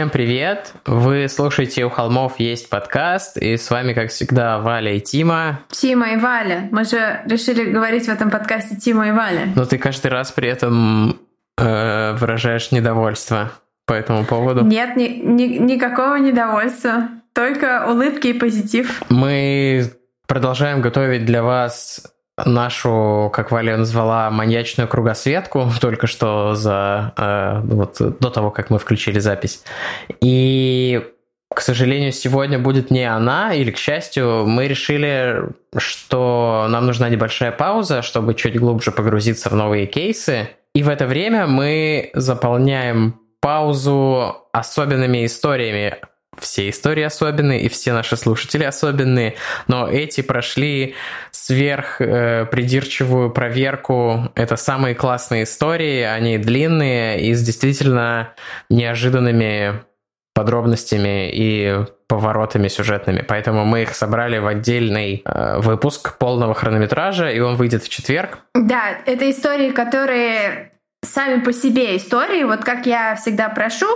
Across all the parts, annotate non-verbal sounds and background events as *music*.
Всем привет! Вы слушаете «У холмов есть подкаст», и с вами, как всегда, Валя и Тима. Тима и Валя. Мы же решили говорить в этом подкасте Тима и Валя. Но ты каждый раз при этом э, выражаешь недовольство по этому поводу. Нет, ни, ни, никакого недовольства. Только улыбки и позитив. Мы продолжаем готовить для вас нашу, как Валя назвала, маньячную кругосветку *laughs* только что за э, вот до того, как мы включили запись. И к сожалению, сегодня будет не она, или, к счастью, мы решили, что нам нужна небольшая пауза, чтобы чуть глубже погрузиться в новые кейсы. И в это время мы заполняем паузу особенными историями все истории особенные, и все наши слушатели особенные, но эти прошли сверх э, придирчивую проверку. Это самые классные истории, они длинные и с действительно неожиданными подробностями и поворотами сюжетными. Поэтому мы их собрали в отдельный э, выпуск полного хронометража, и он выйдет в четверг. Да, это истории, которые сами по себе истории. Вот как я всегда прошу,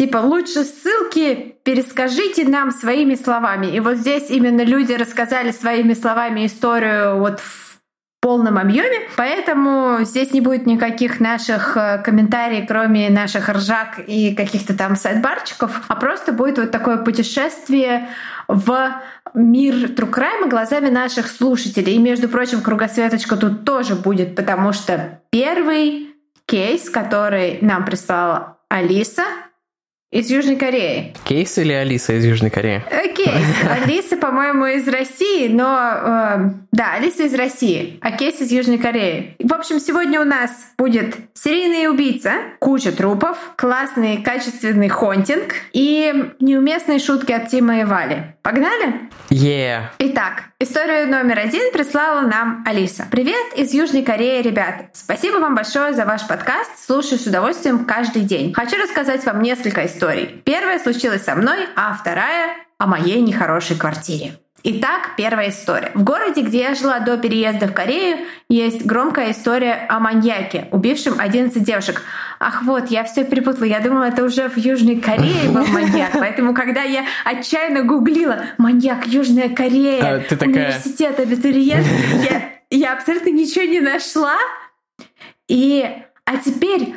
Типа, лучше ссылки перескажите нам своими словами. И вот здесь именно люди рассказали своими словами историю вот в полном объеме, поэтому здесь не будет никаких наших э, комментариев, кроме наших ржак и каких-то там сайдбарчиков, а просто будет вот такое путешествие в мир true crime а глазами наших слушателей. И, между прочим, кругосветочка тут тоже будет, потому что первый кейс, который нам прислала Алиса, из Южной Кореи. Кейс или Алиса из Южной Кореи? Э, кейс. *laughs* Алиса, по-моему, из России, но... Э, да, Алиса из России, а Кейс из Южной Кореи. В общем, сегодня у нас будет серийный убийца, куча трупов, классный качественный haunting и неуместные шутки от Тима и Вали. Погнали? Yeah. Итак, историю номер один прислала нам Алиса. Привет из Южной Кореи, ребята. Спасибо вам большое за ваш подкаст. Слушаю с удовольствием каждый день. Хочу рассказать вам несколько историй. Первая случилась со мной, а вторая о моей нехорошей квартире. Итак, первая история. В городе, где я жила до переезда в Корею, есть громкая история о маньяке, убившем 11 девушек. Ах, вот, я все перепутала. Я думала, это уже в Южной Корее был *laughs* маньяк. Поэтому, когда я отчаянно гуглила «маньяк Южная Корея», а, ты такая... университет абитуриент, *laughs* я, я абсолютно ничего не нашла. И а теперь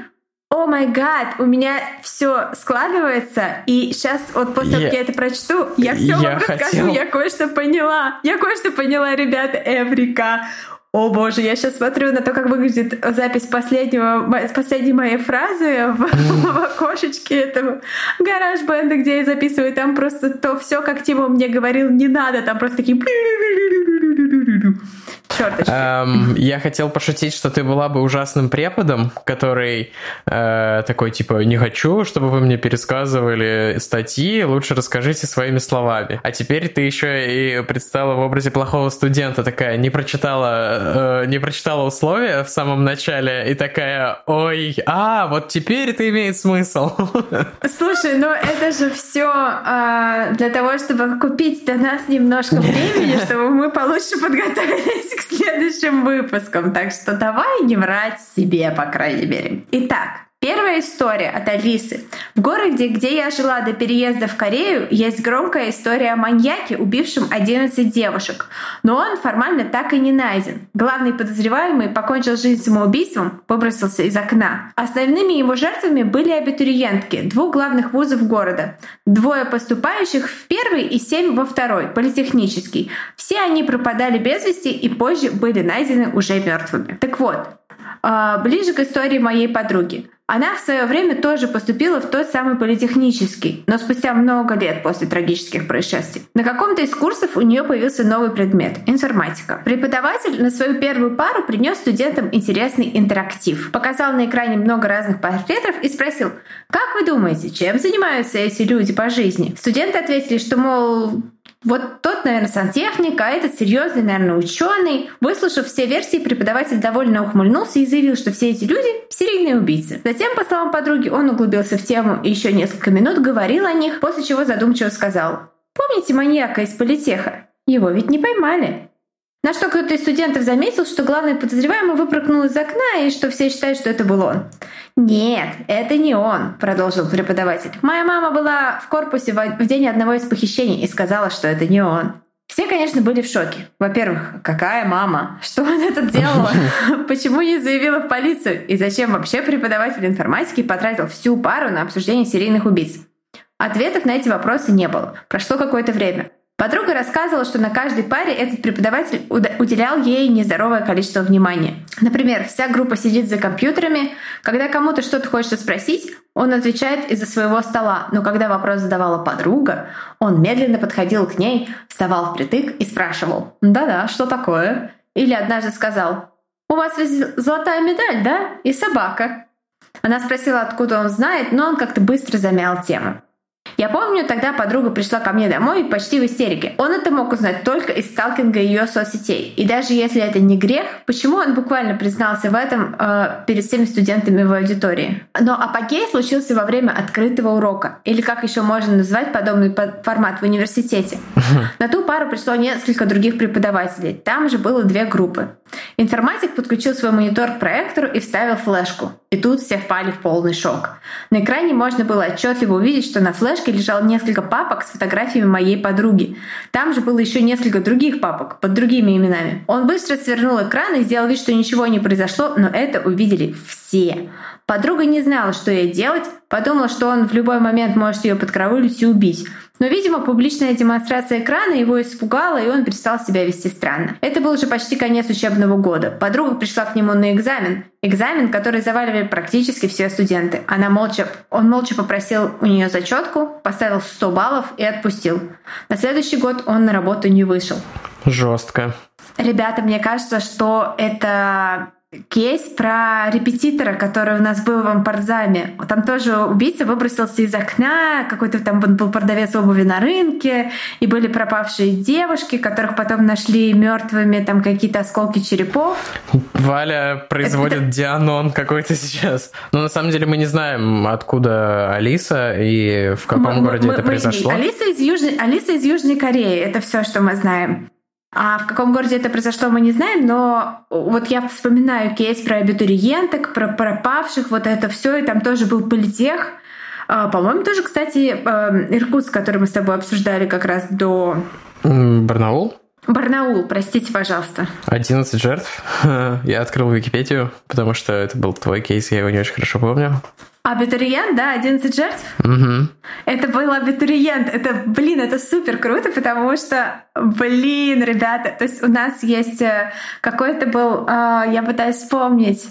о май гад, у меня все складывается, и сейчас вот после того, как я это прочту, я все вам расскажу, я кое-что поняла. Я кое-что поняла, ребята, Эврика. О боже, я сейчас смотрю на то, как выглядит запись последнего, последней моей фразы в, *laughs* в окошечке этого гараж бенда, где я записываю. Там просто то все, как Тима мне говорил, не надо. Там просто такие черточки. Эм, я хотел пошутить, что ты была бы ужасным преподом, который э, такой типа не хочу, чтобы вы мне пересказывали статьи, лучше расскажите своими словами. А теперь ты еще и предстала в образе плохого студента, такая не прочитала, э, не прочитала условия в самом начале и такая, ой, а вот теперь это имеет смысл. *laughs* Слушай, ну это же все э, для того, чтобы купить до нас немножко *laughs* времени, чтобы мы получше подготовились к следующим выпуском. Так что давай не врать себе, по крайней мере. Итак, Первая история от Алисы. В городе, где я жила до переезда в Корею, есть громкая история о маньяке, убившем 11 девушек. Но он формально так и не найден. Главный подозреваемый покончил жизнь самоубийством, выбросился из окна. Основными его жертвами были абитуриентки двух главных вузов города. Двое поступающих в первый и семь во второй, политехнический. Все они пропадали без вести и позже были найдены уже мертвыми. Так вот, а, ближе к истории моей подруги. Она в свое время тоже поступила в тот самый политехнический, но спустя много лет после трагических происшествий. На каком-то из курсов у нее появился новый предмет — информатика. Преподаватель на свою первую пару принес студентам интересный интерактив. Показал на экране много разных портретов и спросил, как вы думаете, чем занимаются эти люди по жизни? Студенты ответили, что, мол, вот тот, наверное, сантехник, а этот серьезный, наверное, ученый. Выслушав все версии, преподаватель довольно ухмыльнулся и заявил, что все эти люди — серийные убийцы. Затем, по словам подруги, он углубился в тему и еще несколько минут говорил о них, после чего задумчиво сказал. «Помните маньяка из политеха? Его ведь не поймали». На что кто-то из студентов заметил, что главный подозреваемый выпрыгнул из окна и что все считают, что это был он. «Нет, это не он», — продолжил преподаватель. «Моя мама была в корпусе в день одного из похищений и сказала, что это не он». Все, конечно, были в шоке. Во-первых, какая мама? Что она тут делала? *laughs* Почему не заявила в полицию? И зачем вообще преподаватель информатики потратил всю пару на обсуждение серийных убийц? Ответов на эти вопросы не было. Прошло какое-то время. Подруга рассказывала, что на каждой паре этот преподаватель уделял ей нездоровое количество внимания. Например, вся группа сидит за компьютерами, когда кому-то что-то хочется спросить, он отвечает из-за своего стола, но когда вопрос задавала подруга, он медленно подходил к ней, вставал впритык и спрашивал «Да-да, что такое?» Или однажды сказал «У вас золотая медаль, да? И собака». Она спросила, откуда он знает, но он как-то быстро замял тему. Я помню, тогда подруга пришла ко мне домой почти в истерике. Он это мог узнать только из сталкинга ее соцсетей. И даже если это не грех, почему он буквально признался в этом э, перед всеми студентами в аудитории? Но апогей случился во время открытого урока, или как еще можно назвать подобный формат в университете. *laughs* На ту пару пришло несколько других преподавателей. Там же было две группы. Информатик подключил свой монитор к проектору и вставил флешку. И тут все впали в полный шок. На экране можно было отчетливо увидеть, что на флешке лежало несколько папок с фотографиями моей подруги. Там же было еще несколько других папок под другими именами. Он быстро свернул экран и сделал вид, что ничего не произошло, но это увидели все. Подруга не знала, что ей делать, подумала, что он в любой момент может ее подкараулить и убить. Но, видимо, публичная демонстрация экрана его испугала, и он перестал себя вести странно. Это был уже почти конец учебного года. Подруга пришла к нему на экзамен. Экзамен, который заваливали практически все студенты. Она молча, он молча попросил у нее зачетку, поставил 100 баллов и отпустил. На следующий год он на работу не вышел. Жестко. Ребята, мне кажется, что это кейс про репетитора, который у нас был в Ампарзаме. Там тоже убийца выбросился из окна, какой-то там был продавец обуви на рынке, и были пропавшие девушки, которых потом нашли мертвыми, там какие-то осколки черепов. Валя производит это... дианон какой-то сейчас. Но на самом деле мы не знаем, откуда Алиса и в каком мы, городе мы, это мы, произошло. Алиса из, Южной, Алиса из Южной Кореи, это все, что мы знаем. А в каком городе это произошло, мы не знаем, но вот я вспоминаю кейс про абитуриенток, про пропавших, вот это все, и там тоже был политех. А, по-моему, тоже, кстати, эм, Иркутск, который мы с тобой обсуждали как раз до... Барнаул? Барнаул, простите, пожалуйста. 11 жертв. *laughs* Я открыл Википедию, потому что это был твой кейс, я его не очень хорошо помню. Абитуриент, да, 11 жертв? Угу. Это был абитуриент. Это, блин, это супер круто, потому что, блин, ребята, то есть у нас есть э, какой-то был, а, я пытаюсь вспомнить,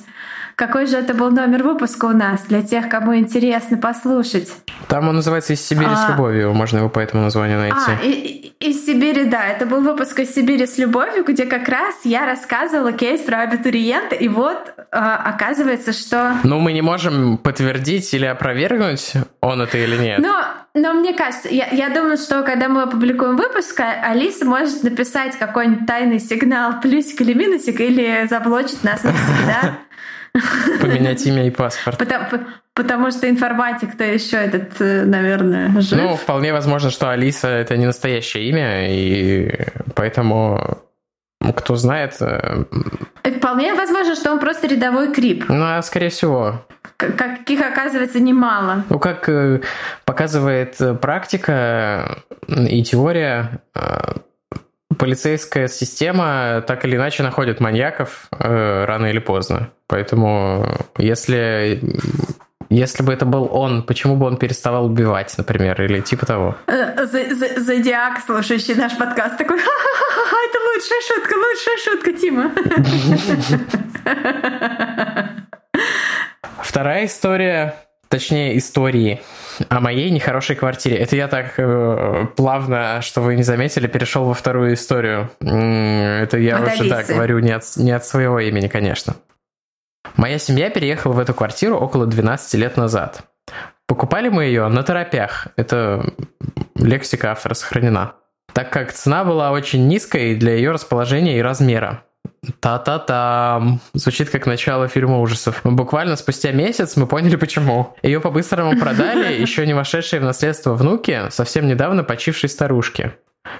какой же это был номер выпуска у нас для тех, кому интересно послушать? Там он называется «Из Сибири а... с любовью», можно его по этому названию найти. А, и, из Сибири, да, это был выпуск «Из Сибири с любовью», где как раз я рассказывала кейс про абитуриента, и вот а, оказывается, что... Ну, мы не можем подтвердить или опровергнуть, он это или нет. Но но мне кажется, я, я думаю, что когда мы опубликуем выпуск, а, Алиса может написать какой-нибудь тайный сигнал, плюсик или минусик, или заблочить нас навсегда. *laughs* Поменять имя и паспорт. Потому, потому что информатик-то еще этот, э, наверное, жив. Ну, вполне возможно, что Алиса это не настоящее имя, и поэтому кто знает... Э, вполне возможно, что он просто рядовой крип. Ну, а скорее всего. Каких оказывается немало. Ну, как э, показывает практика и теория, полицейская система так или иначе находит маньяков э, рано или поздно. Поэтому если если бы это был он, почему бы он переставал убивать, например, или типа того? Э, зодиак, слушающий наш подкаст, такой, ха-ха-ха, это лучшая шутка, лучшая шутка, Тима. Вторая история точнее истории о моей нехорошей квартире. Это я так э, плавно, что вы не заметили, перешел во вторую историю. Это я от уже так говорю не от, не от своего имени, конечно. Моя семья переехала в эту квартиру около 12 лет назад. Покупали мы ее на торопях. Это лексика автора сохранена. Так как цена была очень низкой для ее расположения и размера. Та-та-та. Звучит как начало фильма ужасов. Буквально спустя месяц мы поняли, почему. Ее по-быстрому продали *laughs* еще не вошедшие в наследство внуки совсем недавно почившей старушки.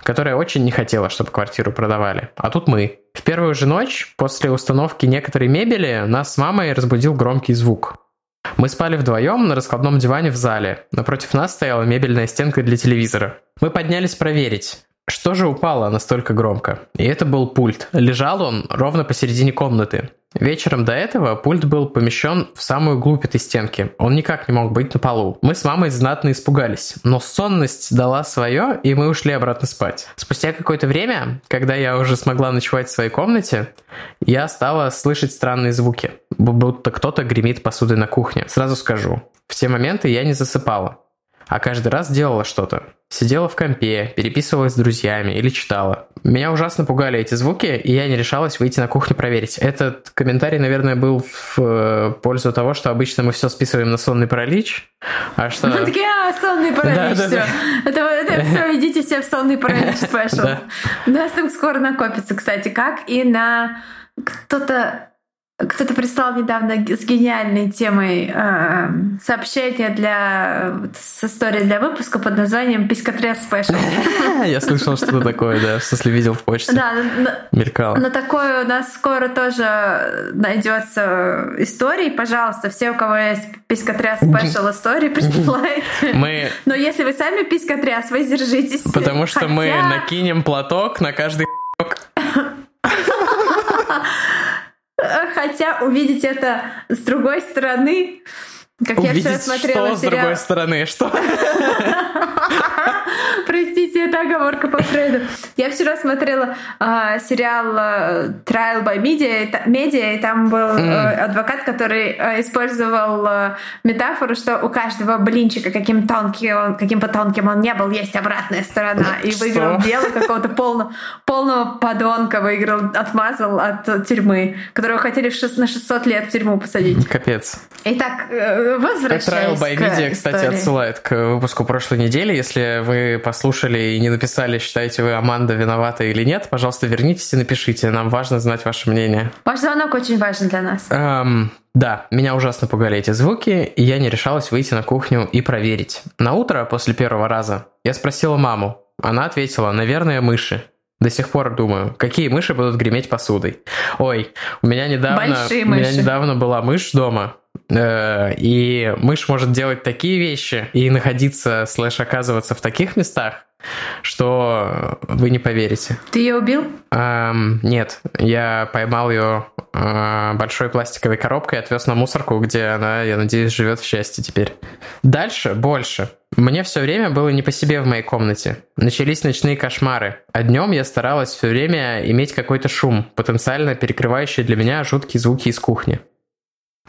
которая очень не хотела, чтобы квартиру продавали. А тут мы. В первую же ночь, после установки некоторой мебели, нас с мамой разбудил громкий звук. Мы спали вдвоем на раскладном диване в зале. Напротив нас стояла мебельная стенка для телевизора. Мы поднялись проверить. Что же упало настолько громко? И это был пульт. Лежал он ровно посередине комнаты. Вечером до этого пульт был помещен в самую глубь этой стенки. Он никак не мог быть на полу. Мы с мамой знатно испугались, но сонность дала свое, и мы ушли обратно спать. Спустя какое-то время, когда я уже смогла ночевать в своей комнате, я стала слышать странные звуки, будто кто-то гремит посудой на кухне. Сразу скажу, в те моменты я не засыпала а каждый раз делала что-то. Сидела в компе, переписывалась с друзьями или читала. Меня ужасно пугали эти звуки, и я не решалась выйти на кухню проверить. Этот комментарий, наверное, был в э, пользу того, что обычно мы все списываем на сонный паралич, а что... Мы такие, а, сонный паралич, да, все. Да, да. Это, это все, идите все в сонный паралич *laughs* спешл. У нас там скоро накопится, кстати, как и на кто-то кто-то прислал недавно с гениальной темой э, сообщение для с историей для выпуска под названием «Писькотряс special». *laughs* Я слышал что-то такое, да, в смысле видел в почте. Да, мелькало. На такое у нас скоро тоже найдется истории. Пожалуйста, все, у кого есть писькотряс special истории, присылайте. Мы... Но если вы сами писькотряс, вы держитесь. Потому что мы накинем платок на каждый *laughs* *laughs* *laughs* Хотя увидеть это с другой стороны, как Увидеть я вчера смотрела что сериал... с другой стороны? Что? *laughs* Простите, это оговорка по Фрейду. Я вчера смотрела э, сериал э, Trial by Media, Media, и там был э, адвокат, который э, использовал э, метафору, что у каждого блинчика, каким тонким он, каким бы тонким он не был, есть обратная сторона. И выиграл дело какого-то полного, полного подонка, выиграл, отмазал от тюрьмы, которого хотели на 600 лет в тюрьму посадить. Капец. Итак, э, возвращаясь Trial by Media, кстати, отсылает к выпуску прошлой недели. Если вы послушали и не написали, считаете вы Аманда виновата или нет, пожалуйста, вернитесь и напишите. Нам важно знать ваше мнение. Ваш звонок очень важен для нас. Эм, да, меня ужасно пугали эти звуки, и я не решалась выйти на кухню и проверить. На утро, после первого раза, я спросила маму. Она ответила, наверное, мыши. До сих пор думаю, какие мыши будут греметь посудой. Ой, у меня недавно, Большие мыши. у меня недавно была мышь дома, и мышь может делать такие вещи и находиться, слэш, оказываться в таких местах, что вы не поверите. Ты ее убил? Эм, нет, я поймал ее э, большой пластиковой коробкой и отвез на мусорку, где она, я надеюсь, живет в счастье теперь. Дальше больше. Мне все время было не по себе в моей комнате. Начались ночные кошмары, а днем я старалась все время иметь какой-то шум, потенциально перекрывающий для меня жуткие звуки из кухни.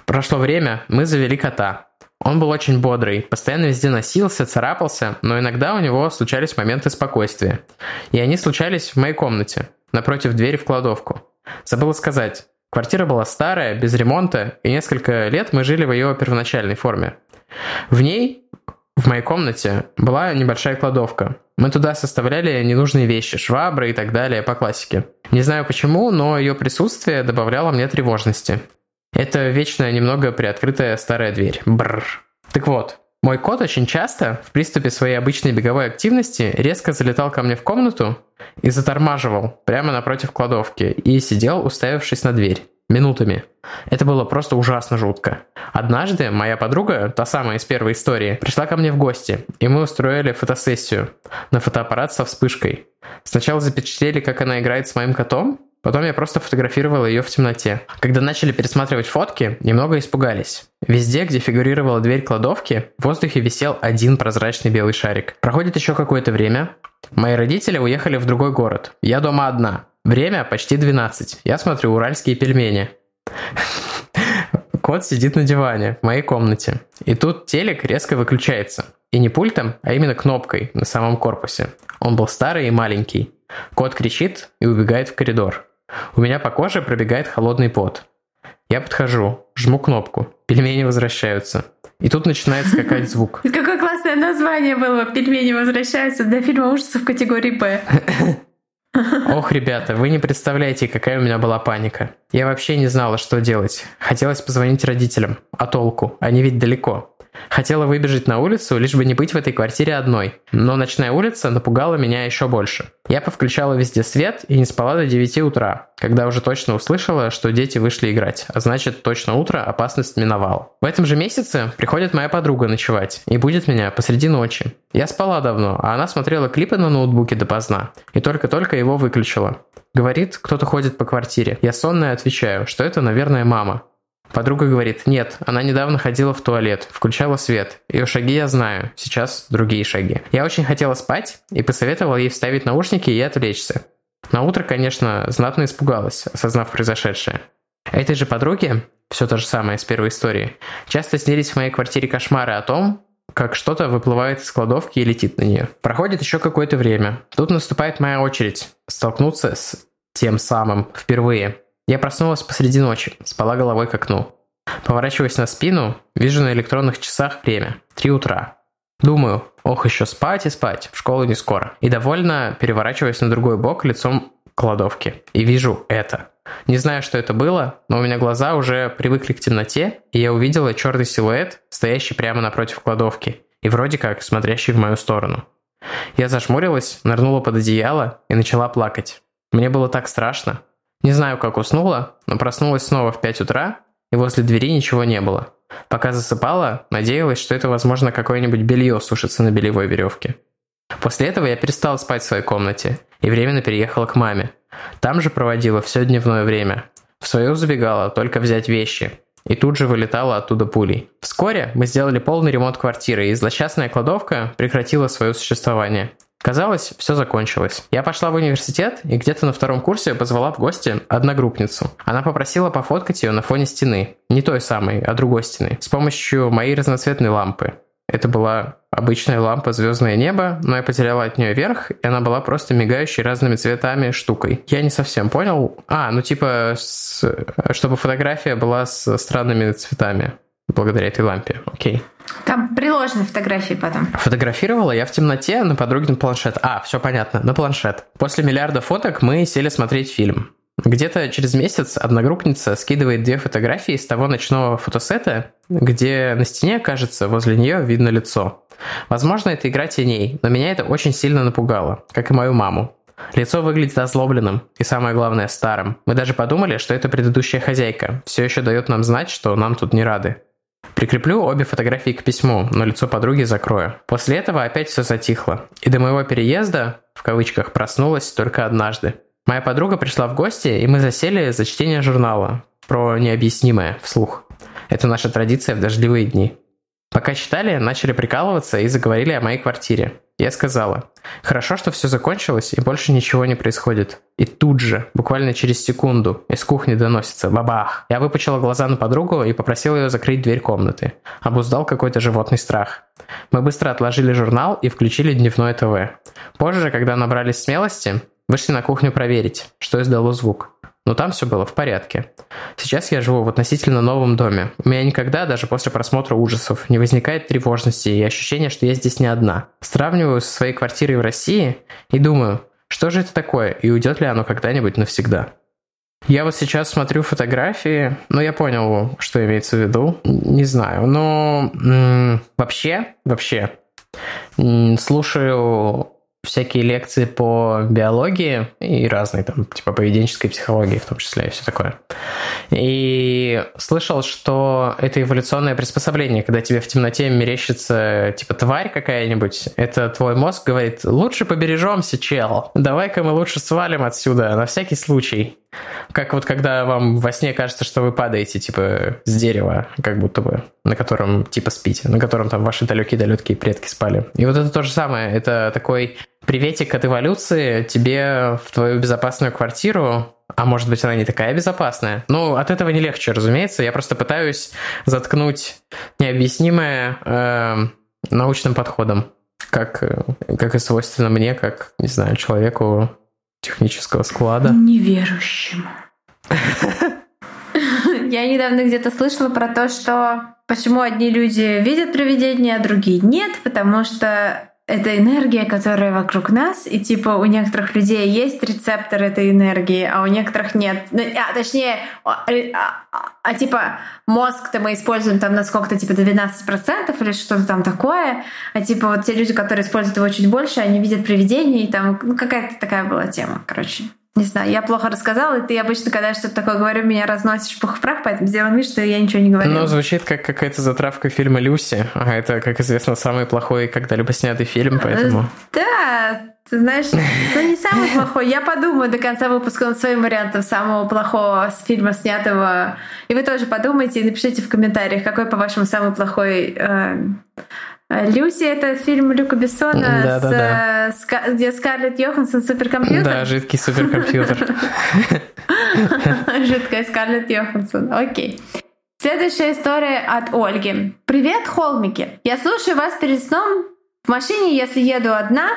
Прошло время, мы завели кота. Он был очень бодрый, постоянно везде носился, царапался, но иногда у него случались моменты спокойствия. И они случались в моей комнате, напротив двери в кладовку. Забыла сказать, квартира была старая, без ремонта, и несколько лет мы жили в ее первоначальной форме. В ней, в моей комнате, была небольшая кладовка. Мы туда составляли ненужные вещи, швабры и так далее по классике. Не знаю почему, но ее присутствие добавляло мне тревожности. Это вечная немного приоткрытая старая дверь. Бррр. Так вот, мой кот очень часто в приступе своей обычной беговой активности резко залетал ко мне в комнату и затормаживал прямо напротив кладовки и сидел, уставившись на дверь. Минутами. Это было просто ужасно жутко. Однажды моя подруга, та самая из первой истории, пришла ко мне в гости, и мы устроили фотосессию на фотоаппарат со вспышкой. Сначала запечатлели, как она играет с моим котом, Потом я просто фотографировал ее в темноте. Когда начали пересматривать фотки, немного испугались. Везде, где фигурировала дверь кладовки, в воздухе висел один прозрачный белый шарик. Проходит еще какое-то время. Мои родители уехали в другой город. Я дома одна. Время почти 12. Я смотрю уральские пельмени. Кот сидит на диване в моей комнате. И тут телек резко выключается. И не пультом, а именно кнопкой на самом корпусе. Он был старый и маленький. Кот кричит и убегает в коридор. У меня по коже пробегает холодный пот. Я подхожу, жму кнопку, пельмени возвращаются. И тут начинает скакать *laughs* звук. Какое классное название было «Пельмени возвращаются» для фильма ужасов категории «Б». *laughs* Ох, ребята, вы не представляете, какая у меня была паника. Я вообще не знала, что делать. Хотелось позвонить родителям. А толку? Они ведь далеко. Хотела выбежать на улицу, лишь бы не быть в этой квартире одной. Но ночная улица напугала меня еще больше. Я повключала везде свет и не спала до 9 утра, когда уже точно услышала, что дети вышли играть, а значит точно утро опасность миновала. В этом же месяце приходит моя подруга ночевать и будет меня посреди ночи. Я спала давно, а она смотрела клипы на ноутбуке допоздна и только-только его выключила. Говорит, кто-то ходит по квартире. Я сонная отвечаю, что это, наверное, мама. Подруга говорит, нет, она недавно ходила в туалет, включала свет. Ее шаги я знаю, сейчас другие шаги. Я очень хотела спать и посоветовала ей вставить наушники и отвлечься. На утро, конечно, знатно испугалась, осознав произошедшее. Этой же подруге, все то же самое с первой истории, часто снились в моей квартире кошмары о том, как что-то выплывает из кладовки и летит на нее. Проходит еще какое-то время. Тут наступает моя очередь столкнуться с тем самым впервые. Я проснулась посреди ночи, спала головой к окну. Поворачиваясь на спину, вижу на электронных часах время. Три утра. Думаю, ох, еще спать и спать, в школу не скоро. И довольно переворачиваясь на другой бок лицом к кладовке. И вижу это. Не знаю, что это было, но у меня глаза уже привыкли к темноте, и я увидела черный силуэт, стоящий прямо напротив кладовки, и вроде как смотрящий в мою сторону. Я зашмурилась, нырнула под одеяло и начала плакать. Мне было так страшно. Не знаю, как уснула, но проснулась снова в 5 утра, и возле двери ничего не было. Пока засыпала, надеялась, что это, возможно, какое-нибудь белье сушится на белевой веревке. После этого я перестала спать в своей комнате и временно переехала к маме. Там же проводила все дневное время. В свою забегала только взять вещи. И тут же вылетала оттуда пулей. Вскоре мы сделали полный ремонт квартиры, и злосчастная кладовка прекратила свое существование. Казалось, все закончилось. Я пошла в университет и где-то на втором курсе позвала в гости одногруппницу. Она попросила пофоткать ее на фоне стены. Не той самой, а другой стены. С помощью моей разноцветной лампы. Это была обычная лампа «Звездное небо», но я потеряла от нее верх, и она была просто мигающей разными цветами штукой. Я не совсем понял. А, ну типа, с... чтобы фотография была с странными цветами благодаря этой лампе. Окей. Там приложены фотографии потом. Фотографировала я в темноте на подругин планшет. А, все понятно, на планшет. После миллиарда фоток мы сели смотреть фильм. Где-то через месяц одногруппница скидывает две фотографии из того ночного фотосета, где на стене, кажется, возле нее видно лицо. Возможно, это игра теней, но меня это очень сильно напугало, как и мою маму. Лицо выглядит озлобленным и, самое главное, старым. Мы даже подумали, что это предыдущая хозяйка. Все еще дает нам знать, что нам тут не рады. Прикреплю обе фотографии к письму, но лицо подруги закрою. После этого опять все затихло. И до моего переезда, в кавычках, проснулась только однажды. Моя подруга пришла в гости, и мы засели за чтение журнала про необъяснимое вслух. Это наша традиция в дождливые дни. Пока читали, начали прикалываться и заговорили о моей квартире. Я сказала, хорошо, что все закончилось и больше ничего не происходит. И тут же, буквально через секунду, из кухни доносится бабах. Я выпучила глаза на подругу и попросил ее закрыть дверь комнаты. Обуздал какой-то животный страх. Мы быстро отложили журнал и включили дневное ТВ. Позже, когда набрались смелости, вышли на кухню проверить, что издало звук но там все было в порядке. Сейчас я живу в относительно новом доме. У меня никогда, даже после просмотра ужасов, не возникает тревожности и ощущения, что я здесь не одна. Сравниваю со своей квартирой в России и думаю, что же это такое и уйдет ли оно когда-нибудь навсегда. Я вот сейчас смотрю фотографии, но я понял, что имеется в виду. Не знаю, но м- вообще, вообще, м- слушаю всякие лекции по биологии и разные там, типа поведенческой психологии в том числе и все такое. И слышал, что это эволюционное приспособление, когда тебе в темноте мерещится типа тварь какая-нибудь, это твой мозг говорит, лучше побережемся, чел, давай-ка мы лучше свалим отсюда на всякий случай. Как вот когда вам во сне кажется, что вы падаете, типа, с дерева, как будто бы, на котором, типа, спите, на котором там ваши далекие-далекие предки спали. И вот это то же самое. Это такой приветик от эволюции тебе в твою безопасную квартиру, а может быть она не такая безопасная. Ну, от этого не легче, разумеется. Я просто пытаюсь заткнуть необъяснимое э, научным подходом, как, э, как и свойственно мне, как, не знаю, человеку технического склада. Неверующему. Я недавно где-то слышала про то, что почему одни люди видят привидения, а другие нет, потому что это энергия, которая вокруг нас, и типа у некоторых людей есть рецептор этой энергии, а у некоторых нет. Ну, а, точнее, а, а, а типа мозг-то мы используем там на сколько-то типа 12% или что-то там такое, а типа вот те люди, которые используют его чуть больше, они видят привидения, и там ну, какая-то такая была тема, короче. Не знаю, я плохо рассказала, и ты обычно, когда я что-то такое говорю, меня разносишь пух прах, поэтому сделаем вид, что я ничего не говорю. Ну, звучит как какая-то затравка фильма «Люси», а это, как известно, самый плохой когда-либо снятый фильм, поэтому... Да, ты знаешь, ну не самый плохой. Я подумаю до конца выпуска над своим вариантом самого плохого фильма, снятого. И вы тоже подумайте и напишите в комментариях, какой, по-вашему, самый плохой э, Люси — это фильм Люка Бессона, да, с, да, да. где Скарлетт Йоханссон суперкомпьютер. Да, жидкий суперкомпьютер. *laughs* Жидкая Скарлетт Йоханссон. Окей. Следующая история от Ольги. Привет, холмики. Я слушаю вас перед сном в машине, если еду одна,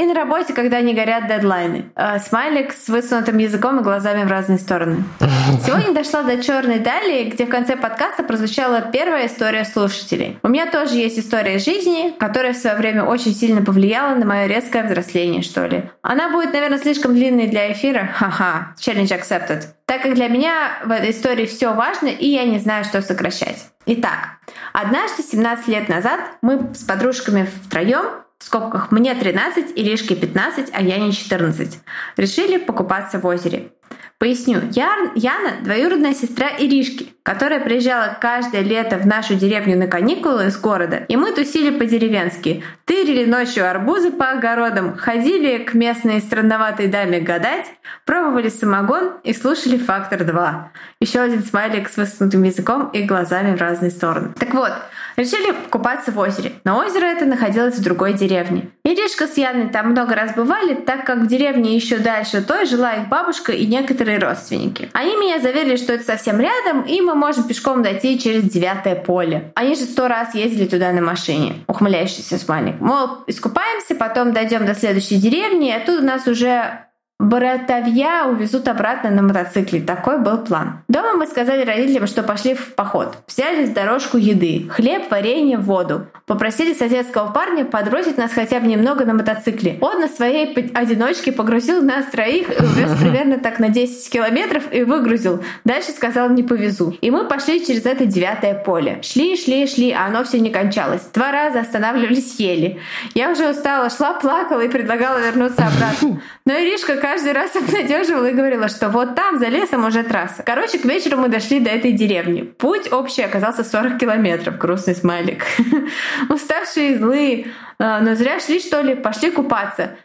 и на работе, когда не горят дедлайны. Э, смайлик с высунутым языком и глазами в разные стороны. *laughs* Сегодня дошла до черной дали, где в конце подкаста прозвучала первая история слушателей. У меня тоже есть история жизни, которая в свое время очень сильно повлияла на мое резкое взросление, что ли. Она будет, наверное, слишком длинной для эфира. Ха-ха. Challenge accepted. Так как для меня в этой истории все важно, и я не знаю, что сокращать. Итак, однажды, 17 лет назад, мы с подружками втроем в скобках «мне 13, Иришке 15, а Яне 14». Решили покупаться в озере. Поясню, Яр, Яна — двоюродная сестра Иришки, которая приезжала каждое лето в нашу деревню на каникулы из города, и мы тусили по-деревенски, тырили ночью арбузы по огородам, ходили к местной странноватой даме гадать, пробовали самогон и слушали «Фактор 2». Еще один смайлик с высунутым языком и глазами в разные стороны. Так вот, Решили купаться в озере, но озеро это находилось в другой деревне. Иришка с Яной там много раз бывали, так как в деревне еще дальше той жила их бабушка и некоторые родственники. Они меня заверили, что это совсем рядом, и мы можем пешком дойти через девятое поле. Они же сто раз ездили туда на машине. Ухмыляющийся смайлик. Мол, искупаемся, потом дойдем до следующей деревни, и оттуда нас уже Братовья увезут обратно на мотоцикле. Такой был план. Дома мы сказали родителям, что пошли в поход. Взяли дорожку еды. Хлеб, варенье, воду. Попросили соседского парня подбросить нас хотя бы немного на мотоцикле. Он на своей одиночке погрузил нас троих и увез *laughs* примерно так на 10 километров и выгрузил. Дальше сказал, не повезу. И мы пошли через это девятое поле. Шли, шли, шли, а оно все не кончалось. Два раза останавливались, ели. Я уже устала, шла, плакала и предлагала вернуться обратно. *laughs* Но Иришка, каждый раз *laughs* обнадеживала и говорила, что вот там, за лесом, уже трасса. Короче, к вечеру мы дошли до этой деревни. Путь общий оказался 40 километров, грустный смайлик. *laughs* Уставшие, злые, а, но зря шли, что ли, пошли купаться.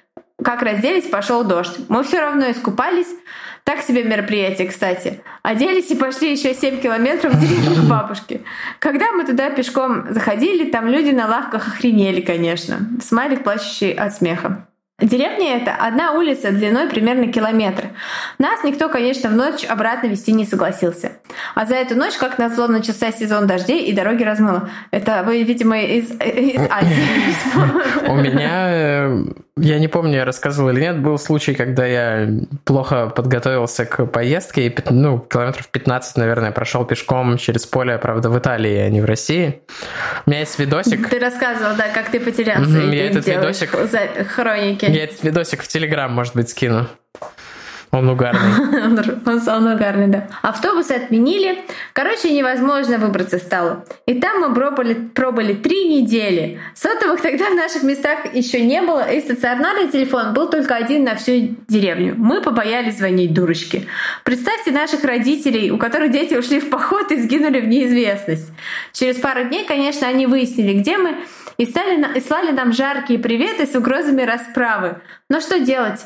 Как разделись, пошел дождь. Мы все равно искупались. Так себе мероприятие, кстати. Оделись и пошли еще 7 километров в деревню к бабушке. Когда мы туда пешком заходили, там люди на лавках охренели, конечно. Смайлик, плачущий от смеха. Деревня это одна улица длиной примерно километр. Нас никто, конечно, в ночь обратно вести не согласился. А за эту ночь, как назло, начался сезон дождей и дороги размыло. Это вы, видимо, из, из Азии. *laughs* У меня э, я не помню, я рассказывал или нет, был случай, когда я плохо подготовился к поездке, и, ну, километров 15, наверное, прошел пешком через поле, правда, в Италии, а не в России. У меня есть видосик. Ты рассказывал, да, как ты потерялся. Mm-hmm, я этот видосик... Хроники. Я этот видосик в Телеграм, может быть, скину. Он угарный. *laughs* он, он угарный, да. Автобусы отменили. Короче, невозможно выбраться стало. И там мы пробовали, пробовали три недели. Сотовых тогда в наших местах еще не было, и стационарный телефон был только один на всю деревню. Мы побоялись звонить дурочки. Представьте наших родителей, у которых дети ушли в поход и сгинули в неизвестность. Через пару дней, конечно, они выяснили, где мы, и, стали, и слали нам жаркие приветы с угрозами расправы. Но что делать?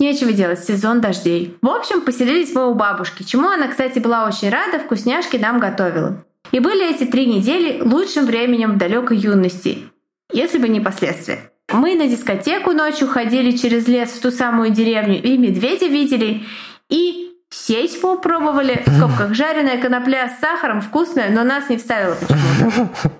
Нечего делать, сезон дождей. В общем, поселились мы у бабушки, чему она, кстати, была очень рада, вкусняшки нам готовила. И были эти три недели лучшим временем в далекой юности, если бы не последствия. Мы на дискотеку ночью ходили через лес в ту самую деревню, и медведя видели, и сесть попробовали. В скобках жареная конопля с сахаром вкусная, но нас не вставила почему-то.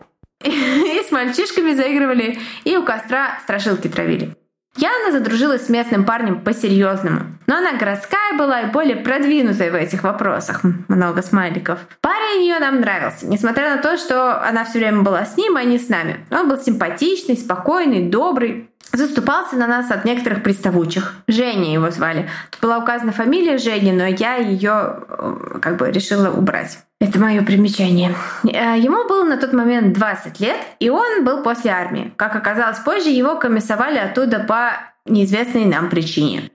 *laughs* И с мальчишками заигрывали, и у костра страшилки травили. Яна задружилась с местным парнем по-серьезному. Но она городская была и более продвинутая в этих вопросах. Много смайликов. Парень ее нам нравился, несмотря на то, что она все время была с ним, а не с нами. Он был симпатичный, спокойный, добрый. Заступался на нас от некоторых приставучих. Женя его звали. Тут была указана фамилия Жени, но я ее э, как бы решила убрать. Это мое примечание. Э, ему было на тот момент 20 лет, и он был после армии. Как оказалось позже, его комиссовали оттуда по неизвестной нам причине.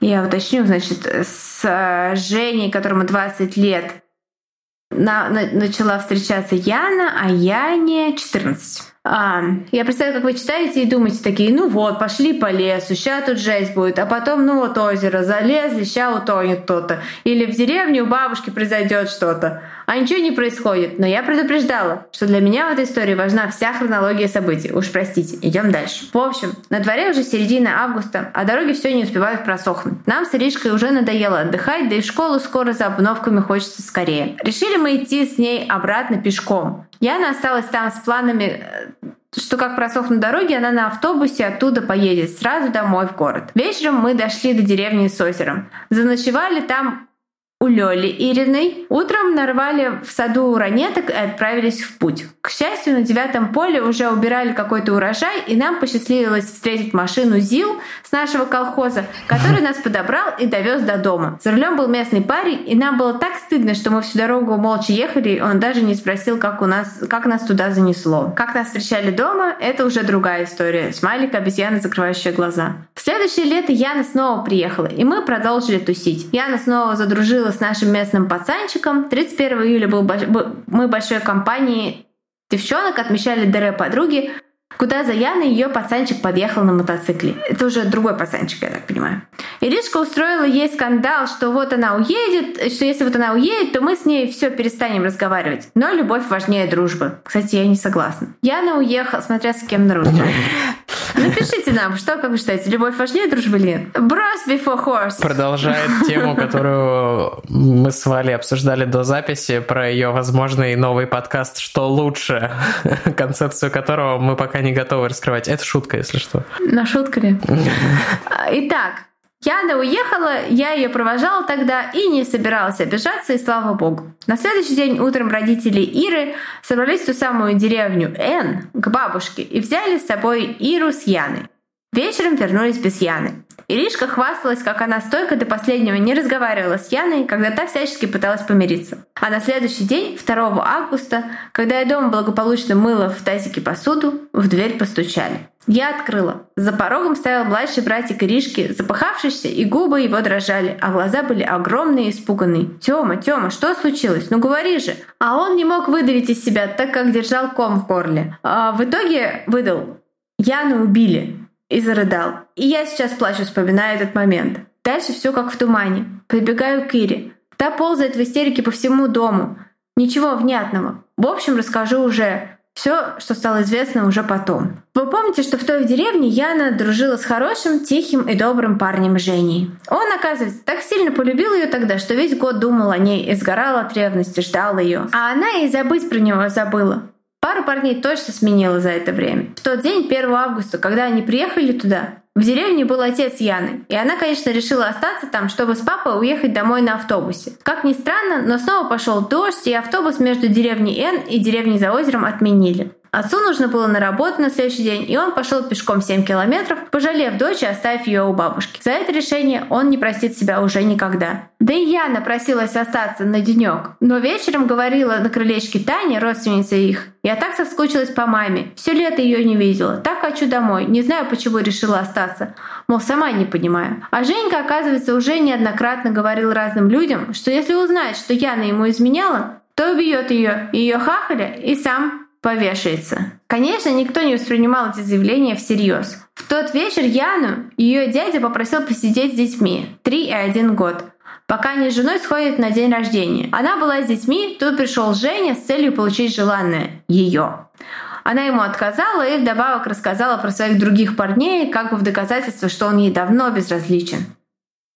Я уточню, значит, с э, Женей, которому 20 лет, на, на, начала встречаться Яна, а Яне 14. А, я представляю, как вы читаете и думаете такие, ну вот, пошли по лесу, сейчас тут жесть будет, а потом, ну вот озеро, залезли, сейчас утонет кто-то. Или в деревне у бабушки произойдет что-то. А ничего не происходит. Но я предупреждала, что для меня в этой истории важна вся хронология событий. Уж простите, идем дальше. В общем, на дворе уже середина августа, а дороги все не успевают просохнуть. Нам с Иришкой уже надоело отдыхать, да и в школу скоро за обновками хочется скорее. Решили мы идти с ней обратно пешком. Яна осталась там с планами э, что как просохнут дороги, она на автобусе оттуда поедет сразу домой в город. Вечером мы дошли до деревни с озером. Заночевали там у Лёли Ириной. Утром нарвали в саду ранеток и отправились в путь. К счастью, на девятом поле уже убирали какой-то урожай, и нам посчастливилось встретить машину ЗИЛ с нашего колхоза, который нас подобрал и довез до дома. За рулем был местный парень, и нам было так стыдно, что мы всю дорогу молча ехали, он даже не спросил, как, у нас, как нас туда занесло. Как нас встречали дома, это уже другая история. Смайлик обезьяна, закрывающая глаза. В следующее лето Яна снова приехала, и мы продолжили тусить. Яна снова задружила дружила с нашим местным пацанчиком. 31 июля был мы большой компанией девчонок отмечали ДР подруги, куда за Яной ее пацанчик подъехал на мотоцикле. Это уже другой пацанчик, я так понимаю. Иришка устроила ей скандал, что вот она уедет, что если вот она уедет, то мы с ней все перестанем разговаривать. Но любовь важнее дружбы. Кстати, я не согласна. Яна уехала, смотря с кем на *laughs* Напишите нам, что, как вы считаете, любовь важнее дружбы или? Bros before horse. Продолжает тему, *laughs* которую мы с Валей обсуждали до записи, про ее возможный новый подкаст «Что лучше?», *laughs* концепцию которого мы пока не готовы раскрывать. Это шутка, если что. На шутка ли? *laughs* Итак, Яна уехала, я ее провожала тогда и не собиралась обижаться, и слава богу. На следующий день утром родители Иры собрались в ту самую деревню Н к бабушке и взяли с собой Иру с Яной. Вечером вернулись без Яны. Иришка хвасталась, как она стойко до последнего не разговаривала с Яной, когда та всячески пыталась помириться. А на следующий день, 2 августа, когда я дома благополучно мыла в тазике посуду, в дверь постучали. Я открыла. За порогом стоял младший братик Иришки, запахавшийся, и губы его дрожали, а глаза были огромные и испуганные. «Тёма, Тёма, что случилось? Ну говори же!» А он не мог выдавить из себя, так как держал ком в горле. А в итоге выдал «Яну убили» и зарыдал. И я сейчас плачу, вспоминая этот момент. Дальше все как в тумане. Прибегаю к Ире. Та ползает в истерике по всему дому. Ничего внятного. В общем, расскажу уже все, что стало известно уже потом. Вы помните, что в той деревне Яна дружила с хорошим, тихим и добрым парнем Женей. Он, оказывается, так сильно полюбил ее тогда, что весь год думал о ней и сгорал от ревности, ждал ее. А она и забыть про него забыла. Пару парней точно сменила за это время. В тот день, 1 августа, когда они приехали туда, в деревне был отец Яны, и она, конечно, решила остаться там, чтобы с папой уехать домой на автобусе. Как ни странно, но снова пошел дождь, и автобус между деревней Н и деревней за озером отменили. Отцу нужно было на работу на следующий день, и он пошел пешком 7 километров, пожалев дочь и оставив ее у бабушки. За это решение он не простит себя уже никогда. Да и я напросилась остаться на денек. Но вечером говорила на крылечке Таня, родственница их, я так соскучилась по маме. Все лето ее не видела. Так хочу домой. Не знаю, почему решила остаться. Мол, сама не понимаю. А Женька, оказывается, уже неоднократно говорил разным людям, что если узнает, что Яна ему изменяла, то убьет ее, ее хахаля и сам повешается. Конечно, никто не воспринимал эти заявления всерьез. В тот вечер Яну ее дядя попросил посидеть с детьми. Три и один год пока они с женой сходят на день рождения. Она была с детьми, тут пришел Женя с целью получить желанное – ее. Она ему отказала и вдобавок рассказала про своих других парней, как бы в доказательство, что он ей давно безразличен.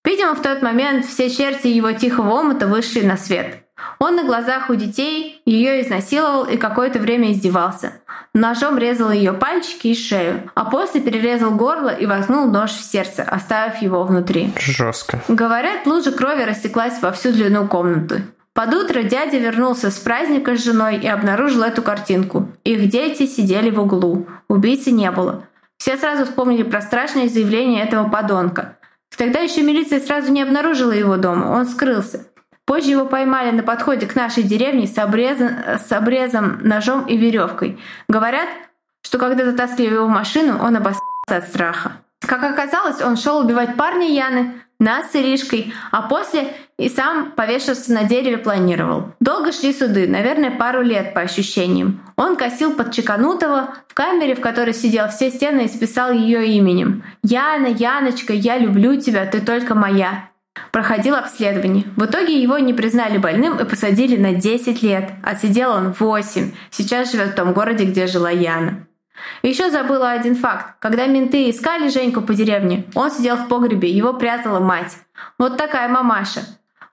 Видимо, в тот момент все черти его тихого омута вышли на свет. Он на глазах у детей ее изнасиловал и какое-то время издевался. Ножом резал ее пальчики и шею, а после перерезал горло и воткнул нож в сердце, оставив его внутри. Жестко. Говорят, лужа крови растеклась во всю длину комнаты. Под утро дядя вернулся с праздника с женой и обнаружил эту картинку. Их дети сидели в углу. Убийцы не было. Все сразу вспомнили про страшное заявление этого подонка. Тогда еще милиция сразу не обнаружила его дома, он скрылся. Позже его поймали на подходе к нашей деревне с, обрезан, с обрезом, ножом и веревкой. Говорят, что когда затаскивали его в машину, он обоссался от страха. Как оказалось, он шел убивать парня Яны, нас с Иришкой, а после и сам повешаться на дереве планировал. Долго шли суды, наверное, пару лет по ощущениям. Он косил под Чеканутого в камере, в которой сидел все стены и списал ее именем. «Яна, Яночка, я люблю тебя, ты только моя». Проходил обследование. В итоге его не признали больным и посадили на 10 лет. Отсидел он 8. Сейчас живет в том городе, где жила Яна. Еще забыла один факт. Когда менты искали Женьку по деревне, он сидел в погребе, его прятала мать. Вот такая мамаша.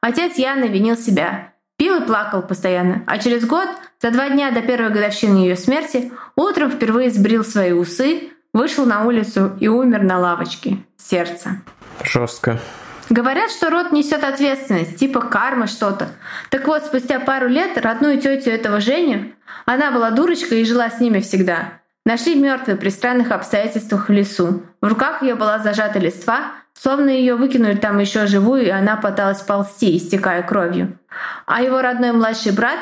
Отец Яны винил себя. Пил и плакал постоянно. А через год, за два дня до первой годовщины ее смерти, утром впервые сбрил свои усы, вышел на улицу и умер на лавочке. Сердце. Жестко. Говорят, что род несет ответственность, типа кармы что-то. Так вот, спустя пару лет родную тетю этого Женю, она была дурочкой и жила с ними всегда, нашли мертвой при странных обстоятельствах в лесу. В руках ее была зажата листва, словно ее выкинули там еще живую, и она пыталась ползти, истекая кровью. А его родной младший брат,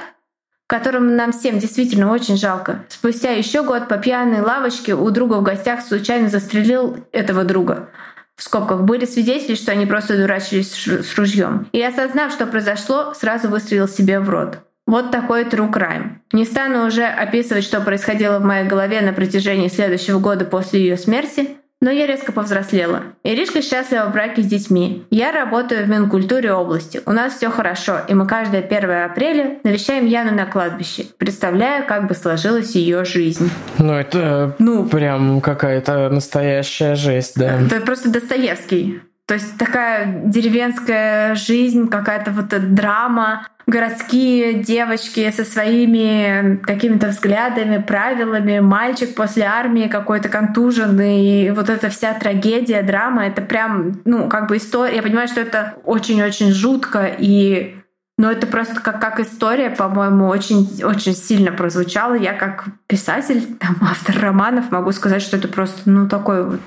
которому нам всем действительно очень жалко, спустя еще год по пьяной лавочке у друга в гостях случайно застрелил этого друга — в скобках, были свидетели, что они просто дурачились с ружьем. И осознав, что произошло, сразу выстрелил себе в рот. Вот такой true crime. Не стану уже описывать, что происходило в моей голове на протяжении следующего года после ее смерти, но я резко повзрослела. Иришка счастлива в браке с детьми. Я работаю в Минкультуре области. У нас все хорошо, и мы каждое 1 апреля навещаем Яну на кладбище, представляя, как бы сложилась ее жизнь. Ну, это ну, прям какая-то настоящая жесть, да. Это просто Достоевский. То есть такая деревенская жизнь, какая-то вот драма, городские девочки со своими какими-то взглядами, правилами, мальчик после армии какой-то контуженный, и вот эта вся трагедия, драма, это прям, ну, как бы история. Я понимаю, что это очень-очень жутко, и но это просто как, как история, по-моему, очень, очень сильно прозвучала. Я как писатель, там, *laughs* автор романов могу сказать, что это просто, ну, такой вот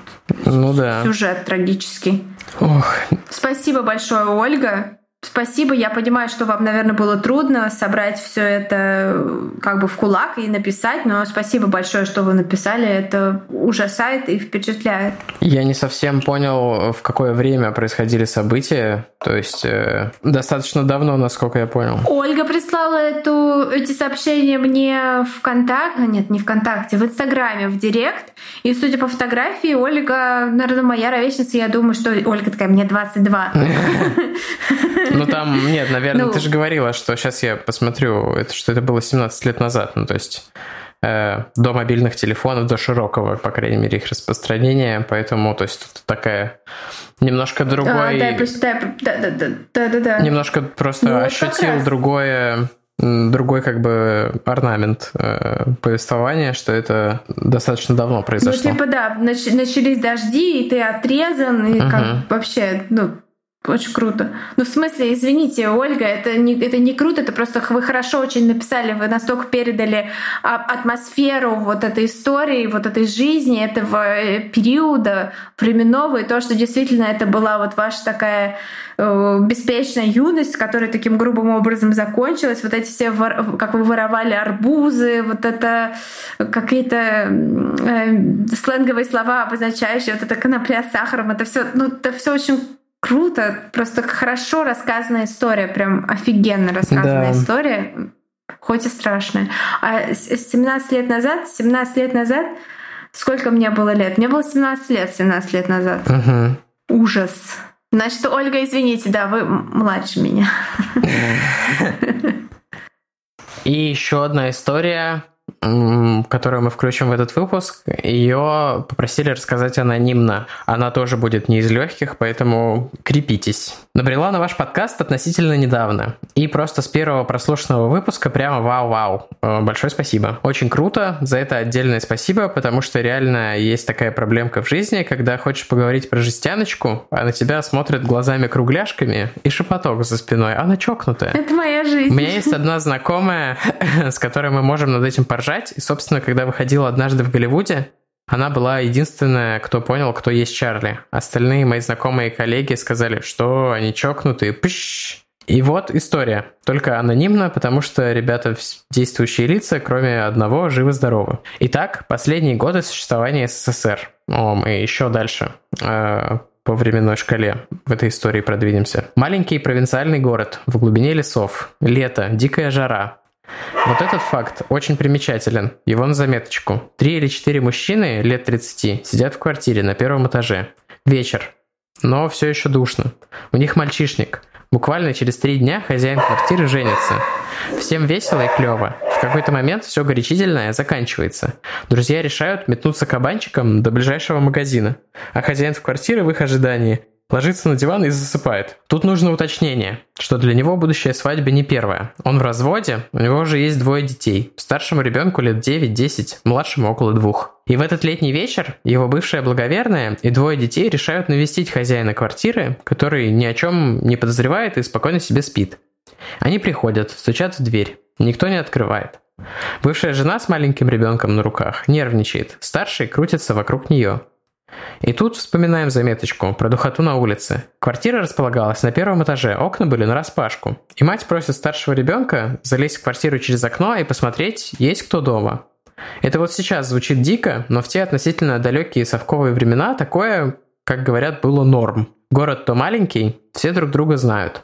ну, да. сюжет трагический. Ох. Спасибо большое, Ольга. Спасибо. Я понимаю, что вам, наверное, было трудно собрать все это как бы в кулак и написать, но спасибо большое, что вы написали. Это ужасает и впечатляет. Я не совсем понял, в какое время происходили события. То есть э, достаточно давно, насколько я понял. Ольга прислала эту, эти сообщения мне в ВКонтакте, нет, не ВКонтакте, в Инстаграме, в Директ. И судя по фотографии, Ольга, наверное, моя ровесница, я думаю, что Ольга такая, мне 22. *laughs* *laughs* Ну там, нет, наверное, ну, ты же говорила, что сейчас я посмотрю, это, что это было 17 лет назад, ну то есть э, до мобильных телефонов, до широкого, по крайней мере, их распространения, поэтому, то есть тут такая немножко другой... А, да, да, да, да, да, да, да. Немножко просто ну, ощутил другое другой как бы орнамент э, повествования, что это достаточно давно произошло. Ну, типа, да, нач- начались дожди, и ты отрезан, и угу. как вообще, ну, очень круто. Ну, в смысле, извините, Ольга, это не, это не круто, это просто вы хорошо очень написали, вы настолько передали атмосферу вот этой истории, вот этой жизни, этого э, периода временного, и то, что действительно это была вот ваша такая э, беспечная юность, которая таким грубым образом закончилась, вот эти все, вор, как вы воровали арбузы, вот это какие-то э, сленговые слова, обозначающие вот это конопля с сахаром, это все, ну, это все очень круто, просто хорошо рассказанная история, прям офигенно рассказанная да. история, хоть и страшная. А 17 лет назад, 17 лет назад, сколько мне было лет? Мне было 17 лет 17 лет назад. Угу. Ужас. Значит, Ольга, извините, да, вы младше меня. *laughs* И еще одна история которую мы включим в этот выпуск, ее попросили рассказать анонимно. Она тоже будет не из легких, поэтому крепитесь. Набрела на ваш подкаст относительно недавно. И просто с первого прослушанного выпуска прямо вау-вау. Э, большое спасибо. Очень круто. За это отдельное спасибо, потому что реально есть такая проблемка в жизни, когда хочешь поговорить про жестяночку, а на тебя смотрят глазами-кругляшками и шепоток за спиной. Она чокнутая. Это моя жизнь. У меня есть одна знакомая, *laughs* с которой мы можем над этим поржать. И, собственно, когда выходила однажды в Голливуде, она была единственная, кто понял, кто есть Чарли. Остальные мои знакомые коллеги сказали, что они чокнутые. Пш! И вот история. Только анонимно, потому что ребята действующие лица, кроме одного, живы-здоровы. Итак, последние годы существования СССР. О, мы еще дальше э, по временной шкале в этой истории продвинемся. Маленький провинциальный город в глубине лесов. Лето, дикая жара. Вот этот факт очень примечателен. Его на заметочку. Три или четыре мужчины лет 30 сидят в квартире на первом этаже. Вечер. Но все еще душно. У них мальчишник – Буквально через три дня хозяин квартиры женится. Всем весело и клево. В какой-то момент все горячительное заканчивается. Друзья решают метнуться кабанчиком до ближайшего магазина. А хозяин в квартире в их ожидании ложится на диван и засыпает. Тут нужно уточнение, что для него будущая свадьба не первая. Он в разводе, у него уже есть двое детей. Старшему ребенку лет 9-10, младшему около двух. И в этот летний вечер его бывшая благоверная и двое детей решают навестить хозяина квартиры, который ни о чем не подозревает и спокойно себе спит. Они приходят, стучат в дверь. Никто не открывает. Бывшая жена с маленьким ребенком на руках нервничает. Старший крутится вокруг нее. И тут вспоминаем заметочку про духоту на улице. Квартира располагалась на первом этаже, окна были на распашку. И мать просит старшего ребенка залезть в квартиру через окно и посмотреть, есть кто дома. Это вот сейчас звучит дико, но в те относительно далекие совковые времена такое, как говорят, было норм. Город то маленький, все друг друга знают.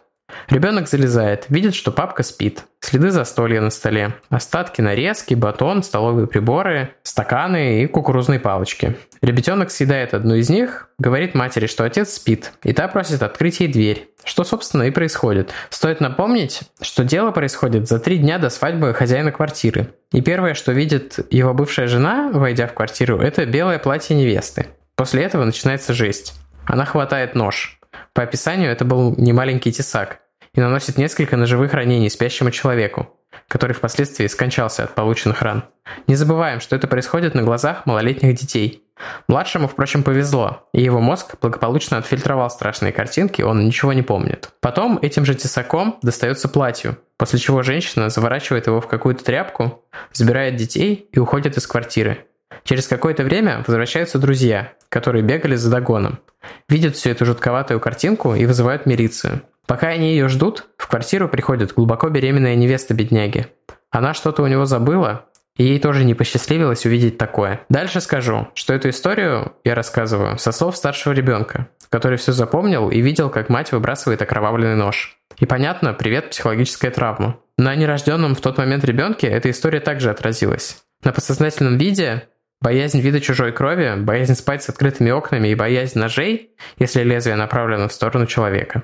Ребенок залезает, видит, что папка спит. Следы застолья на столе, остатки нарезки, батон, столовые приборы, стаканы и кукурузные палочки. Ребятенок съедает одну из них, говорит матери, что отец спит, и та просит открыть ей дверь. Что, собственно, и происходит. Стоит напомнить, что дело происходит за три дня до свадьбы хозяина квартиры. И первое, что видит его бывшая жена, войдя в квартиру, это белое платье невесты. После этого начинается жесть. Она хватает нож – по описанию это был немаленький тесак и наносит несколько ножевых ранений спящему человеку, который впоследствии скончался от полученных ран. Не забываем, что это происходит на глазах малолетних детей. Младшему, впрочем, повезло, и его мозг благополучно отфильтровал страшные картинки, он ничего не помнит. Потом этим же тесаком достается платью, после чего женщина заворачивает его в какую-то тряпку, забирает детей и уходит из квартиры. Через какое-то время возвращаются друзья, которые бегали за догоном. Видят всю эту жутковатую картинку и вызывают милицию. Пока они ее ждут, в квартиру приходит глубоко беременная невеста бедняги. Она что-то у него забыла, и ей тоже не посчастливилось увидеть такое. Дальше скажу, что эту историю я рассказываю со слов старшего ребенка, который все запомнил и видел, как мать выбрасывает окровавленный нож. И понятно, привет психологическая травма. На нерожденном в тот момент ребенке эта история также отразилась. На подсознательном виде Боязнь вида чужой крови, боязнь спать с открытыми окнами и боязнь ножей, если лезвие направлено в сторону человека.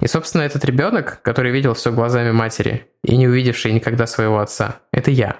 И, собственно, этот ребенок, который видел все глазами матери и не увидевший никогда своего отца, это я.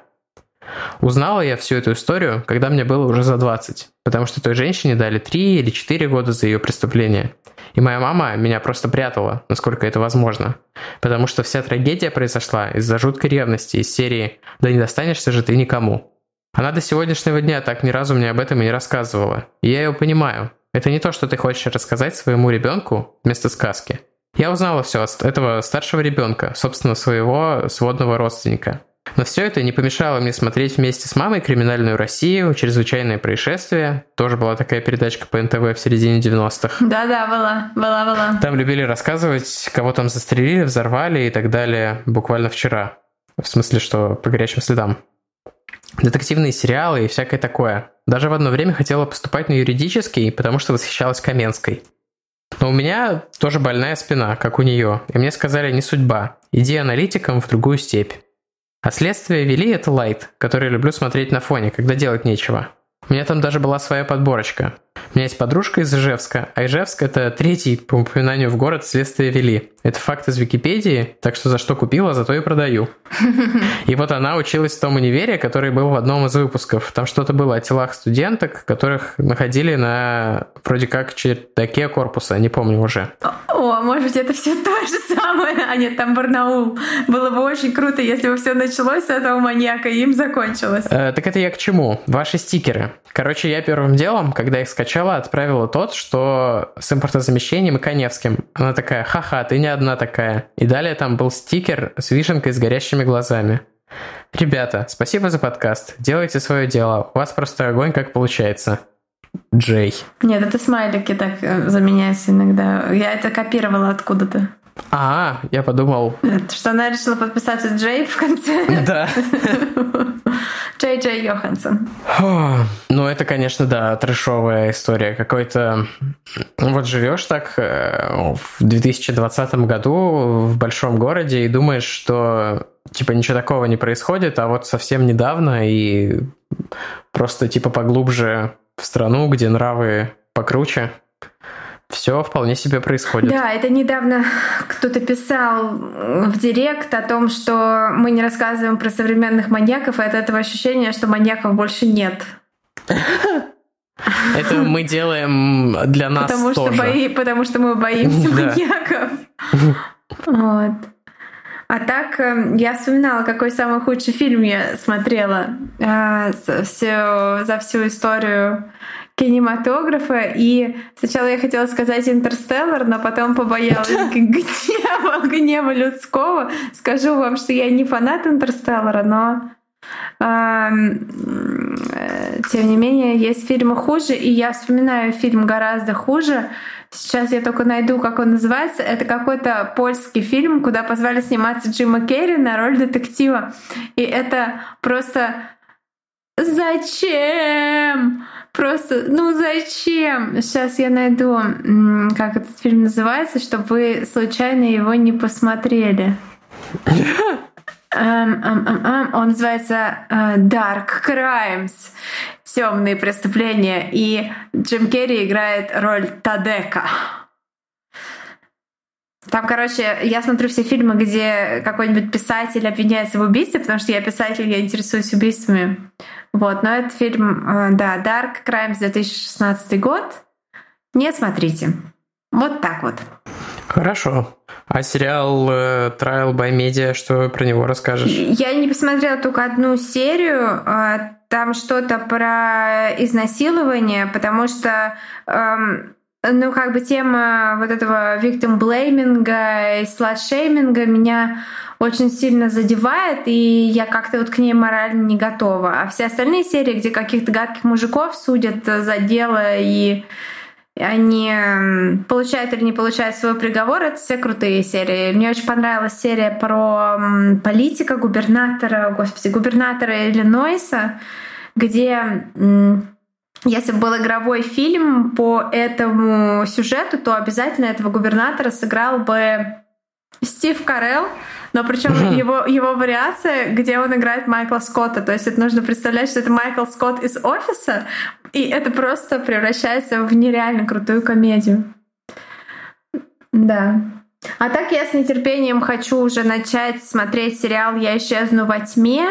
Узнала я всю эту историю, когда мне было уже за 20, потому что той женщине дали 3 или 4 года за ее преступление. И моя мама меня просто прятала, насколько это возможно. Потому что вся трагедия произошла из-за жуткой ревности из серии «Да не достанешься же ты никому». Она до сегодняшнего дня так ни разу мне об этом и не рассказывала. И я ее понимаю. Это не то, что ты хочешь рассказать своему ребенку вместо сказки. Я узнала все от этого старшего ребенка, собственно, своего сводного родственника. Но все это не помешало мне смотреть вместе с мамой «Криминальную Россию», «Чрезвычайное происшествие». Тоже была такая передачка по НТВ в середине 90-х. Да-да, была, была, была. Там любили рассказывать, кого там застрелили, взорвали и так далее буквально вчера. В смысле, что по горячим следам детективные сериалы и всякое такое. Даже в одно время хотела поступать на юридический, потому что восхищалась Каменской. Но у меня тоже больная спина, как у нее, и мне сказали не судьба, иди аналитиком в другую степь. А следствие вели это лайт, который люблю смотреть на фоне, когда делать нечего. У меня там даже была своя подборочка. У меня есть подружка из Ижевска, а Ижевск – это третий по упоминанию в город следствие вели. Это факт из Википедии, так что за что купила, зато и продаю. *laughs* И вот она училась в том универе, который был в одном из выпусков. Там что-то было о телах студенток, которых находили на вроде как чердаке корпуса, не помню уже. О, может быть, это все то же самое, а нет, там Барнаул. Было бы очень круто, если бы все началось с этого маньяка и им закончилось. Э, так это я к чему? Ваши стикеры. Короче, я первым делом, когда их скачала, отправила тот, что с импортозамещением и Коневским. Она такая, ха-ха, ты не одна такая. И далее там был стикер с вишенкой с горящими глазами. Ребята, спасибо за подкаст. Делайте свое дело. У вас просто огонь как получается. Джей. Нет, это смайлики так э, заменяются иногда. Я это копировала откуда-то. А, я подумал... Что она решила подписаться Джей в конце. Да. *laughs* Джей Джей Йоханссон. Ну, это, конечно, да, трешовая история. Какой-то... Вот живешь так э, в 2020 году в большом городе и думаешь, что типа ничего такого не происходит, а вот совсем недавно и просто типа поглубже в страну, где нравы покруче, все вполне себе происходит. Да, это недавно кто-то писал в директ о том, что мы не рассказываем про современных маньяков, и от этого ощущения, что маньяков больше нет. Это мы делаем для нас потому тоже. Что бои, потому что мы боимся *laughs* маньяков. Вот. А так, э, я вспоминала, какой самый худший фильм я смотрела э, все, за всю историю кинематографа. И сначала я хотела сказать «Интерстеллар», но потом побоялась *laughs* гнева, гнева людского. Скажу вам, что я не фанат «Интерстеллара», но э, тем не менее, есть фильмы хуже, и я вспоминаю фильм гораздо хуже. Сейчас я только найду, как он называется. Это какой-то польский фильм, куда позвали сниматься Джима Керри на роль детектива. И это просто Зачем? Просто, ну зачем? Сейчас я найду, как этот фильм называется, чтобы вы случайно его не посмотрели. Um, um, um, um. Он называется uh, Dark Crimes, темные преступления, и Джим Керри играет роль Тадека. Там, короче, я смотрю все фильмы, где какой-нибудь писатель обвиняется в убийстве, потому что я писатель, я интересуюсь убийствами. Вот, но этот фильм, э, да, Dark Crimes 2016 год. Не смотрите. Вот так вот. Хорошо. А сериал э, Trial by Media, что про него расскажешь? Я не посмотрела только одну серию. А, там что-то про изнасилование, потому что эм, ну, как бы тема вот этого victim блейминга и слэшейминга меня очень сильно задевает, и я как-то вот к ней морально не готова. А все остальные серии, где каких-то гадких мужиков судят за дело и они получают или не получают свой приговор, это все крутые серии. Мне очень понравилась серия про политика губернатора, господи, губернатора Иллинойса, где если бы был игровой фильм по этому сюжету, то обязательно этого губернатора сыграл бы Стив Карелл, но причем uh-huh. его, его вариация, где он играет Майкла Скотта. То есть это нужно представлять, что это Майкл Скотт из офиса, и это просто превращается в нереально крутую комедию. Да. А так я с нетерпением хочу уже начать смотреть сериал «Я исчезну во тьме»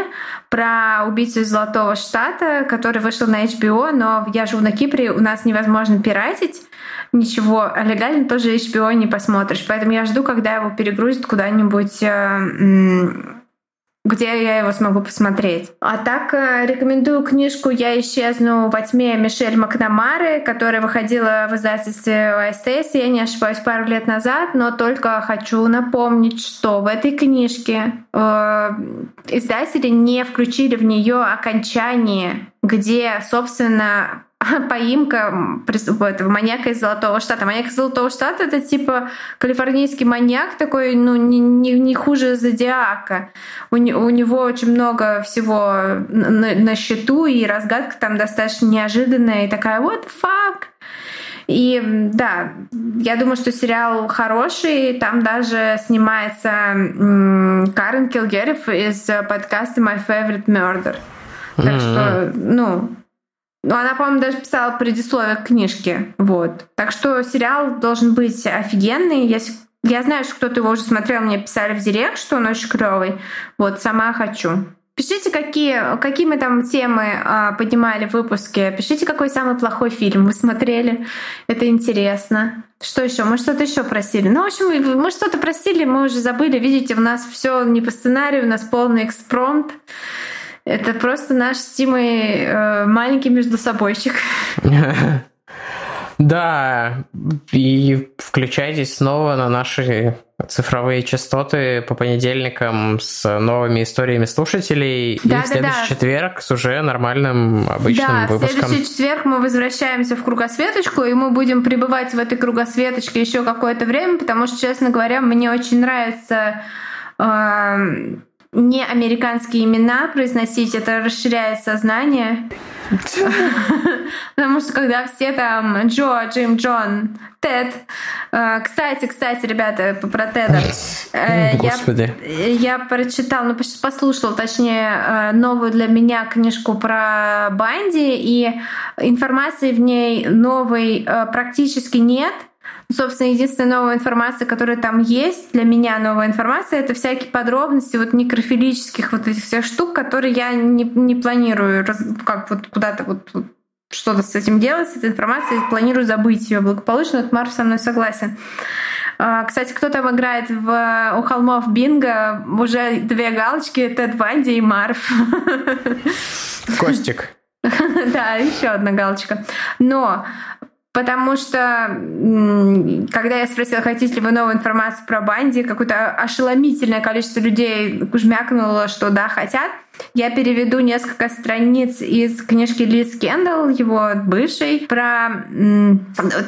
про убийцу из Золотого Штата, который вышел на HBO, но я живу на Кипре, у нас невозможно пиратить ничего, а легально тоже HBO не посмотришь. Поэтому я жду, когда его перегрузят куда-нибудь э, где я его смогу посмотреть. А так э, рекомендую книжку «Я исчезну во тьме» Мишель Макнамары, которая выходила в издательстве ОСТС, я не ошибаюсь, пару лет назад, но только хочу напомнить, что в этой книжке э, издатели не включили в нее окончание, где, собственно, *laughs* поимка этого маньяка из Золотого Штата. Маньяк из Золотого Штата — это типа калифорнийский маньяк такой, ну, не, не, не хуже Зодиака. У, у него очень много всего на, на счету, и разгадка там достаточно неожиданная, и такая, what the fuck? И да, я думаю, что сериал хороший. Там даже снимается Карен Килгерев из подкаста My Favorite Murder. Так mm-hmm. что, ну, Ну, она, по-моему, даже писала предисловие к книжке. Вот. Так что сериал должен быть офигенный. Если я знаю, что кто-то его уже смотрел, мне писали в директ, что он очень клевый. Вот, сама хочу. Пишите, какие, какие мы там темы а, поднимали в выпуске. Пишите, какой самый плохой фильм вы смотрели. Это интересно. Что еще? Мы что-то еще просили. Ну, в общем, мы что-то просили, мы уже забыли. Видите, у нас все не по сценарию, у нас полный экспромт. Это просто наш с Тимой э, маленький между собойчик. *laughs* Да, и включайтесь снова на наши цифровые частоты по понедельникам с новыми историями слушателей. Да, и в следующий да, четверг с уже нормальным обычным да, выпуском. в следующий четверг мы возвращаемся в кругосветочку, и мы будем пребывать в этой кругосветочке еще какое-то время, потому что, честно говоря, мне очень нравится э, не американские имена произносить, это расширяет сознание. *laughs* Потому что когда все там Джо, Джим, Джон, Тед. Э, кстати, кстати, ребята, про Теда. Э, Господи. Я, я прочитала, ну, послушала, точнее, э, новую для меня книжку про Банди, и информации в ней новой практически нет — Собственно, единственная новая информация, которая там есть, для меня новая информация, это всякие подробности вот некрофилических вот этих всех штук, которые я не, не планирую как вот куда-то вот, вот что-то с этим делать, с этой информацией, планирую забыть ее благополучно. Вот Марф со мной согласен. А, кстати, кто там играет в «У холмов Бинго»? Уже две галочки — Тед Банди и Марф. Костик. *laughs* Да, еще одна галочка. Но Потому что, когда я спросила, хотите ли вы новую информацию про Банди, какое-то ошеломительное количество людей жмякнуло, что да, хотят. Я переведу несколько страниц из книжки Лиз Кендалл, его бывшей, про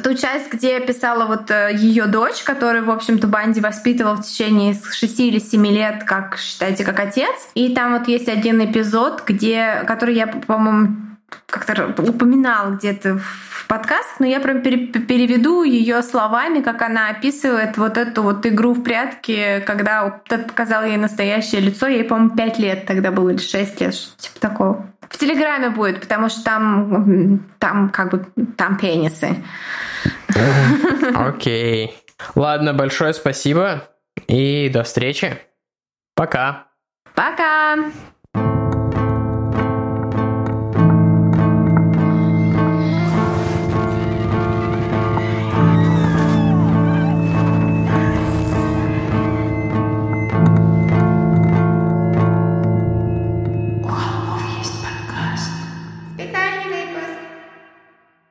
ту часть, где я писала вот э, ее дочь, которую, в общем-то, Банди воспитывал в течение 6 или 7 лет, как считаете, как отец. И там вот есть один эпизод, где, который я, по-моему, как-то упоминал где-то в подкаст, но я прям переведу ее словами, как она описывает вот эту вот игру в прятки, когда тот показал ей настоящее лицо. Ей, по-моему, 5 лет тогда было или 6 лет, типа такого. В Телеграме будет, потому что там, там как бы, там пенисы. Окей. Ладно, большое спасибо и до встречи. Пока. Пока.